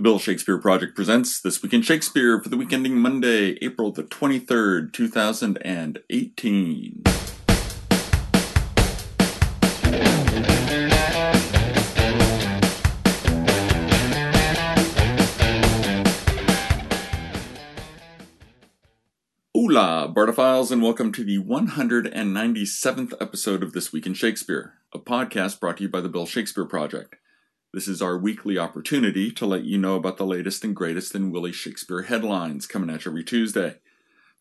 The Bill Shakespeare Project presents This Week in Shakespeare for the week ending Monday, April the 23rd, 2018. Hola, Bardophiles, and welcome to the 197th episode of This Week in Shakespeare, a podcast brought to you by the Bill Shakespeare Project. This is our weekly opportunity to let you know about the latest and greatest in Willie Shakespeare headlines coming at you every Tuesday.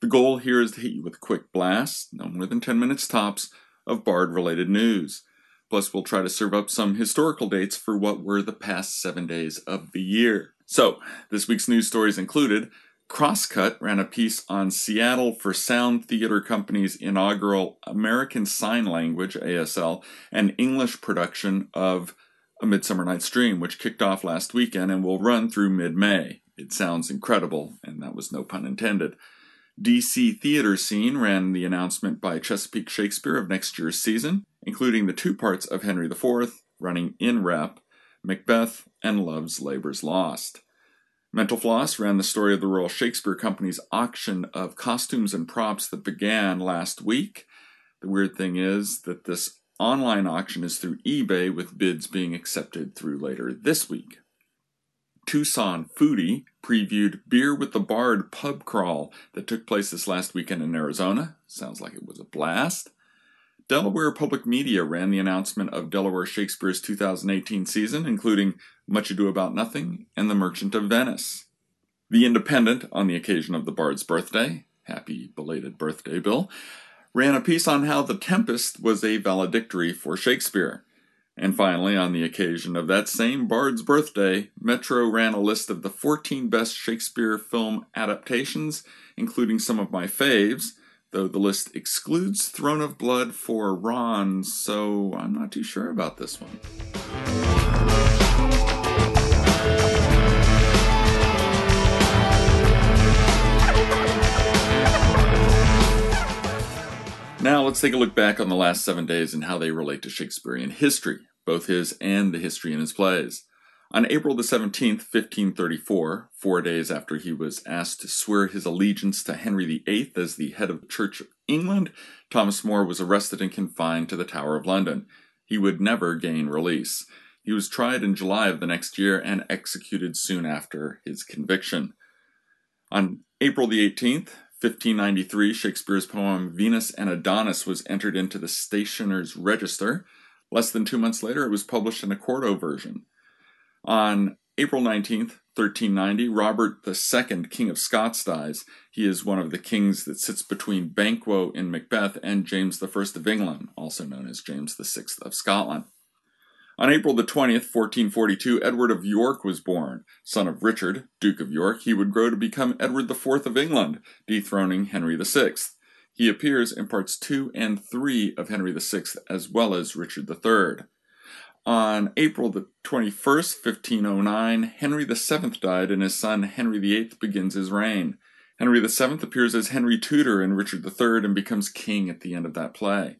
The goal here is to hit you with quick blasts, no more than 10 minutes tops, of Bard related news. Plus, we'll try to serve up some historical dates for what were the past seven days of the year. So, this week's news stories included Crosscut ran a piece on Seattle for Sound Theater Company's inaugural American Sign Language, ASL, and English production of a Midsummer Night's Dream, which kicked off last weekend and will run through mid May. It sounds incredible, and that was no pun intended. DC Theater Scene ran the announcement by Chesapeake Shakespeare of next year's season, including the two parts of Henry IV, running in rep, Macbeth, and Love's Labour's Lost. Mental Floss ran the story of the Royal Shakespeare Company's auction of costumes and props that began last week. The weird thing is that this online auction is through eBay, with bids being accepted through later this week. Tucson Foodie previewed Beer with the Bard pub crawl that took place this last weekend in Arizona. Sounds like it was a blast. Delaware Public Media ran the announcement of Delaware Shakespeare's 2018 season, including Much Ado About Nothing and The Merchant of Venice. The Independent, on the occasion of the Bard's birthday, happy belated birthday, Bill, ran a piece on how The Tempest was a valedictory for Shakespeare. And finally, on the occasion of that same Bard's birthday, Metro ran a list of the 14 best Shakespeare film adaptations, including some of my faves, though the list excludes Throne of Blood for Ran, so I'm not too sure about this one. Let's take a look back on the last seven days and how they relate to Shakespearean history, both his and the history in his plays. On April the 17th, 1534, four days after he was asked to swear his allegiance to Henry VIII as the head of the Church of England, Thomas More was arrested and confined to the Tower of London. He would never gain release. He was tried in July of the next year and executed soon after his conviction. On April the 18th, 1593, Shakespeare's poem Venus and Adonis was entered into the Stationer's Register. Less than two months later, it was published in a quarto version. On April 19th, 1390, Robert II, King of Scots, dies. He is one of the kings that sits between Banquo in Macbeth and James I of England, also known as James VI of Scotland. On April the 20th, 1442, Edward of York was born. Son of Richard, Duke of York, he would grow to become Edward IV of England, dethroning Henry VI. He appears in parts 2 and 3 of Henry VI as well as Richard III. On April the 21st, 1509, Henry VII died and his son Henry VIII begins his reign. Henry VII appears as Henry Tudor in Richard III and becomes king at the end of that play.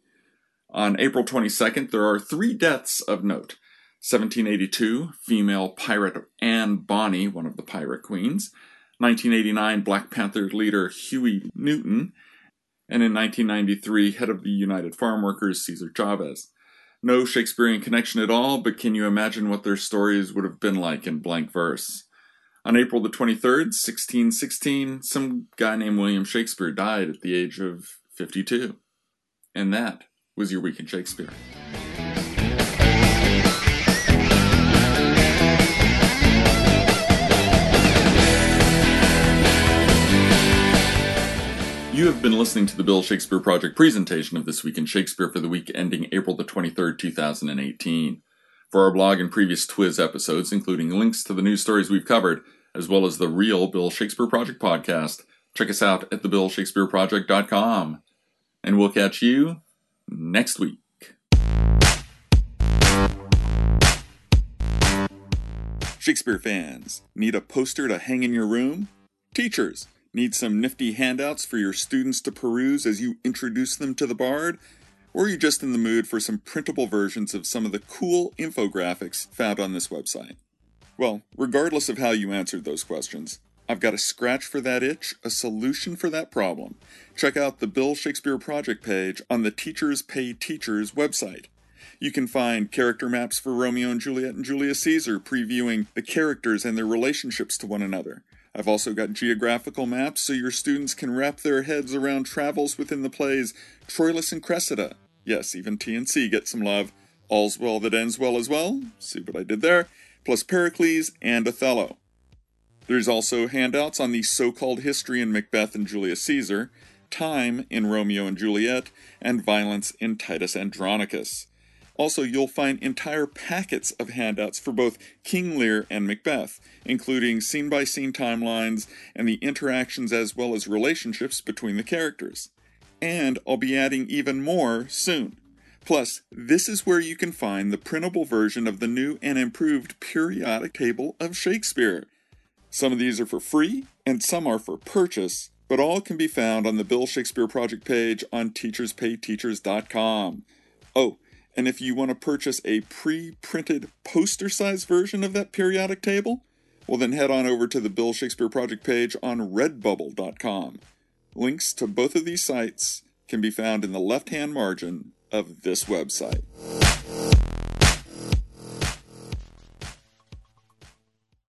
On April 22nd, there are three deaths of note. 1782, female pirate Anne Bonny, one of the pirate queens. 1989, Black Panther leader Huey Newton. And in 1993, head of the United Farm Workers, Cesar Chavez. No Shakespearean connection at all, but can you imagine what their stories would have been like in blank verse? On April the 23rd, 1616, some guy named William Shakespeare died at the age of 52. And that was your week in Shakespeare. You have been listening to the Bill Shakespeare Project presentation of This Week in Shakespeare for the week ending April the 23rd, 2018. For our blog and previous Twiz episodes, including links to the news stories we've covered, as well as the real Bill Shakespeare Project podcast, check us out at thebillshakespeareproject.com. And we'll catch you next week. Shakespeare fans, need a poster to hang in your room? Teachers, need some nifty handouts for your students to peruse as you introduce them to the Bard? Or are you just in the mood for some printable versions of some of the cool infographics found on this website? Well, regardless of how you answered those questions, I've got a scratch for that itch, a solution for that problem. Check out the Bill Shakespeare Project page on the Teachers Pay Teachers website. You can find character maps for Romeo and Juliet and Julius Caesar, previewing the characters and their relationships to one another. I've also got geographical maps so your students can wrap their heads around travels within the plays Troilus and Cressida. Yes, even TNC gets some love. All's well that ends well as well. See what I did there? Plus Pericles and Othello. There's also handouts on the so called history in Macbeth and Julius Caesar, time in Romeo and Juliet, and violence in Titus Andronicus. Also, you'll find entire packets of handouts for both King Lear and Macbeth, including scene by scene timelines and the interactions as well as relationships between the characters. And I'll be adding even more soon. Plus, this is where you can find the printable version of the new and improved periodic table of Shakespeare. Some of these are for free, and some are for purchase, but all can be found on the Bill Shakespeare Project page on teacherspayteachers.com. Oh, and if you want to purchase a pre printed poster size version of that periodic table, well, then head on over to the Bill Shakespeare Project page on redbubble.com. Links to both of these sites can be found in the left hand margin of this website.